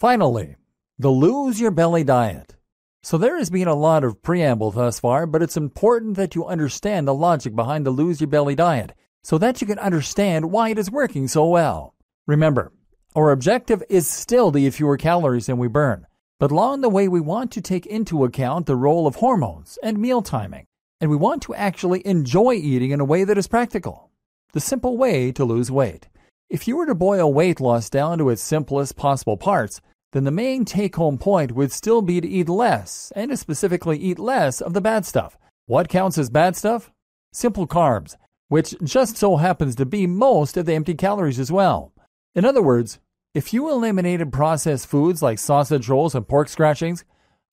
Finally, the lose your belly diet. So there has been a lot of preamble thus far, but it's important that you understand the logic behind the lose your belly diet so that you can understand why it is working so well. Remember, our objective is still to eat fewer calories than we burn, but along the way we want to take into account the role of hormones and meal timing, and we want to actually enjoy eating in a way that is practical. The simple way to lose weight. If you were to boil weight loss down to its simplest possible parts, then the main take home point would still be to eat less, and to specifically eat less of the bad stuff. What counts as bad stuff? Simple carbs, which just so happens to be most of the empty calories as well. In other words, if you eliminated processed foods like sausage rolls and pork scratchings,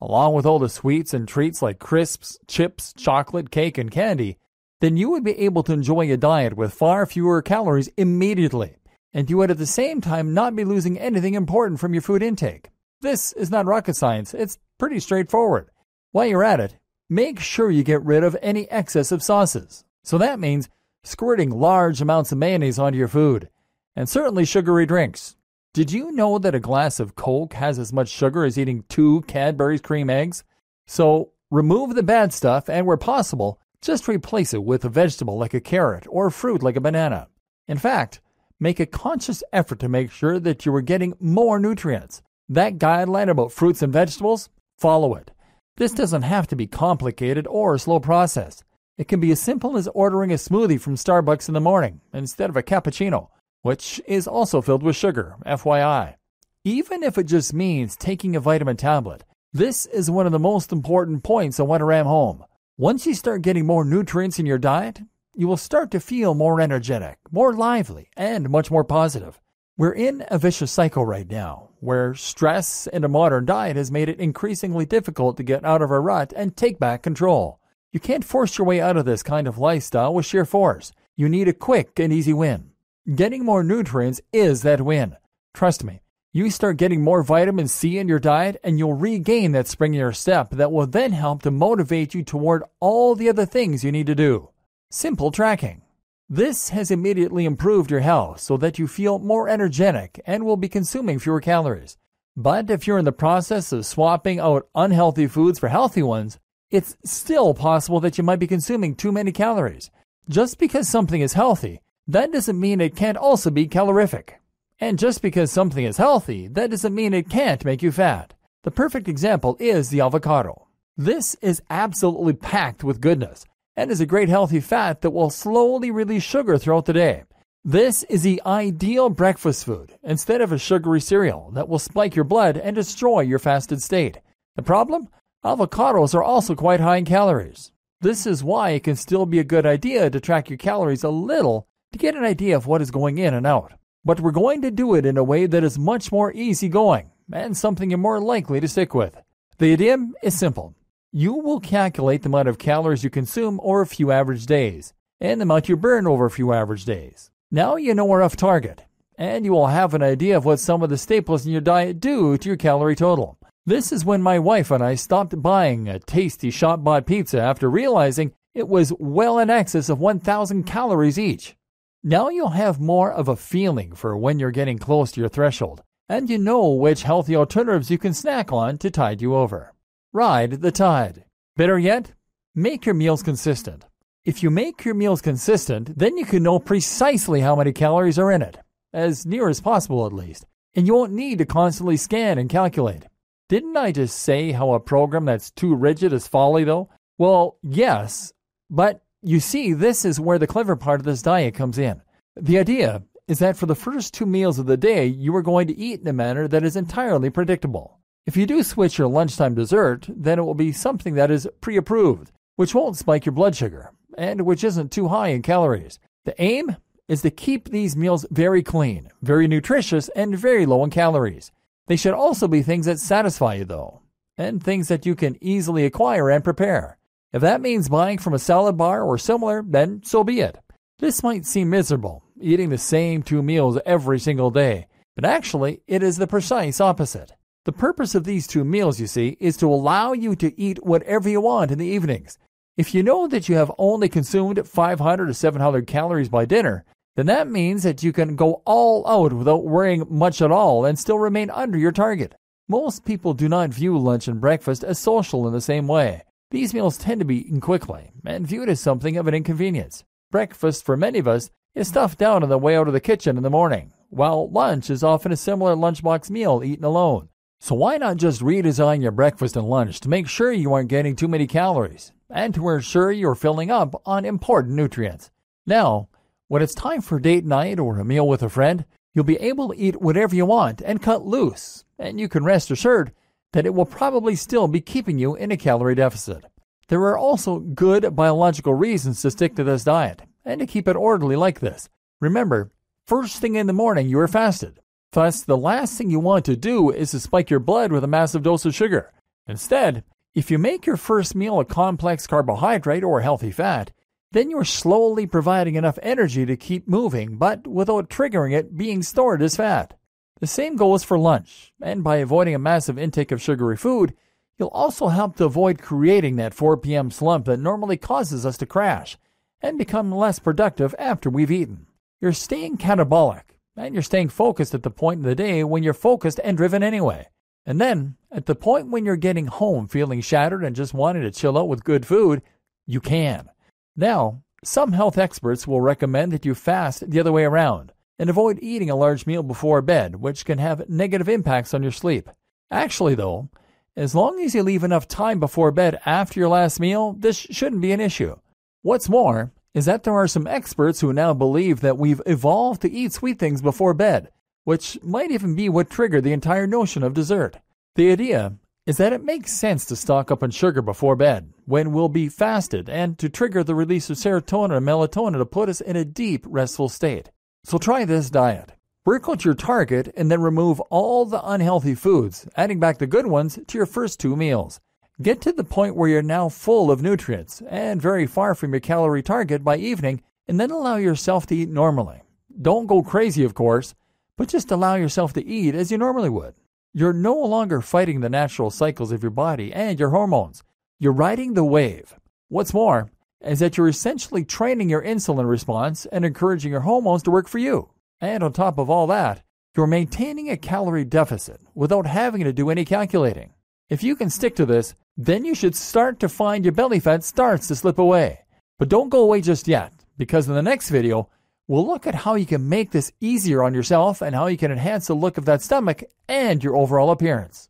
along with all the sweets and treats like crisps, chips, chocolate, cake, and candy, then you would be able to enjoy a diet with far fewer calories immediately and you would at the same time not be losing anything important from your food intake. This is not rocket science, it's pretty straightforward. While you're at it, make sure you get rid of any excess of sauces. So that means squirting large amounts of mayonnaise onto your food, and certainly sugary drinks. Did you know that a glass of Coke has as much sugar as eating two Cadbury's cream eggs? So remove the bad stuff and, where possible, just replace it with a vegetable like a carrot or fruit like a banana. In fact, make a conscious effort to make sure that you are getting more nutrients. That guideline about fruits and vegetables, follow it. This doesn't have to be complicated or a slow process. It can be as simple as ordering a smoothie from Starbucks in the morning instead of a cappuccino, which is also filled with sugar, FYI. Even if it just means taking a vitamin tablet, this is one of the most important points I want to ram home. Once you start getting more nutrients in your diet, you will start to feel more energetic, more lively, and much more positive. We're in a vicious cycle right now where stress and a modern diet has made it increasingly difficult to get out of a rut and take back control. You can't force your way out of this kind of lifestyle with sheer force. You need a quick and easy win. Getting more nutrients is that win. Trust me, you start getting more vitamin C in your diet and you'll regain that spring in your step that will then help to motivate you toward all the other things you need to do. Simple tracking. This has immediately improved your health so that you feel more energetic and will be consuming fewer calories. But if you're in the process of swapping out unhealthy foods for healthy ones, it's still possible that you might be consuming too many calories. Just because something is healthy, that doesn't mean it can't also be calorific. And just because something is healthy, that doesn't mean it can't make you fat. The perfect example is the avocado. This is absolutely packed with goodness and is a great healthy fat that will slowly release sugar throughout the day. This is the ideal breakfast food instead of a sugary cereal that will spike your blood and destroy your fasted state. The problem? Avocados are also quite high in calories. This is why it can still be a good idea to track your calories a little to get an idea of what is going in and out. But we're going to do it in a way that is much more easygoing and something you're more likely to stick with. The idea is simple you will calculate the amount of calories you consume over a few average days and the amount you burn over a few average days. Now you know a rough target, and you will have an idea of what some of the staples in your diet do to your calorie total. This is when my wife and I stopped buying a tasty shop bought pizza after realizing it was well in excess of 1,000 calories each. Now you'll have more of a feeling for when you're getting close to your threshold, and you know which healthy alternatives you can snack on to tide you over. Ride the tide. Better yet, make your meals consistent. If you make your meals consistent, then you can know precisely how many calories are in it, as near as possible at least, and you won't need to constantly scan and calculate. Didn't I just say how a program that's too rigid is folly, though? Well, yes, but you see, this is where the clever part of this diet comes in. The idea is that for the first two meals of the day, you are going to eat in a manner that is entirely predictable. If you do switch your lunchtime dessert, then it will be something that is pre approved, which won't spike your blood sugar, and which isn't too high in calories. The aim is to keep these meals very clean, very nutritious, and very low in calories. They should also be things that satisfy you, though, and things that you can easily acquire and prepare. If that means buying from a salad bar or similar, then so be it. This might seem miserable, eating the same two meals every single day, but actually, it is the precise opposite. The purpose of these two meals, you see, is to allow you to eat whatever you want in the evenings. If you know that you have only consumed 500 to 700 calories by dinner, then that means that you can go all out without worrying much at all and still remain under your target. Most people do not view lunch and breakfast as social in the same way. These meals tend to be eaten quickly and viewed as something of an inconvenience. Breakfast, for many of us, is stuffed down on the way out of the kitchen in the morning, while lunch is often a similar lunchbox meal eaten alone. So why not just redesign your breakfast and lunch to make sure you aren't getting too many calories and to ensure you're filling up on important nutrients? Now, when it's time for date night or a meal with a friend, you'll be able to eat whatever you want and cut loose, and you can rest assured that it will probably still be keeping you in a calorie deficit. There are also good biological reasons to stick to this diet and to keep it orderly like this. Remember, first thing in the morning you are fasted. Thus, the last thing you want to do is to spike your blood with a massive dose of sugar. Instead, if you make your first meal a complex carbohydrate or healthy fat, then you're slowly providing enough energy to keep moving, but without triggering it being stored as fat. The same goes for lunch, and by avoiding a massive intake of sugary food, you'll also help to avoid creating that 4 p.m. slump that normally causes us to crash and become less productive after we've eaten. You're staying catabolic, and you're staying focused at the point in the day when you're focused and driven anyway. And then, at the point when you're getting home feeling shattered and just wanting to chill out with good food, you can. Now, some health experts will recommend that you fast the other way around and avoid eating a large meal before bed, which can have negative impacts on your sleep. Actually, though, as long as you leave enough time before bed after your last meal, this shouldn't be an issue. What's more, is that there are some experts who now believe that we've evolved to eat sweet things before bed, which might even be what triggered the entire notion of dessert. The idea is that it makes sense to stock up on sugar before bed when we'll be fasted and to trigger the release of serotonin and melatonin to put us in a deep, restful state. So try this diet. Work out your target and then remove all the unhealthy foods, adding back the good ones to your first two meals. Get to the point where you're now full of nutrients and very far from your calorie target by evening, and then allow yourself to eat normally. Don't go crazy, of course, but just allow yourself to eat as you normally would. You're no longer fighting the natural cycles of your body and your hormones. You're riding the wave. What's more is that you're essentially training your insulin response and encouraging your hormones to work for you. And on top of all that, you're maintaining a calorie deficit without having to do any calculating. If you can stick to this, then you should start to find your belly fat starts to slip away. But don't go away just yet, because in the next video, we'll look at how you can make this easier on yourself and how you can enhance the look of that stomach and your overall appearance.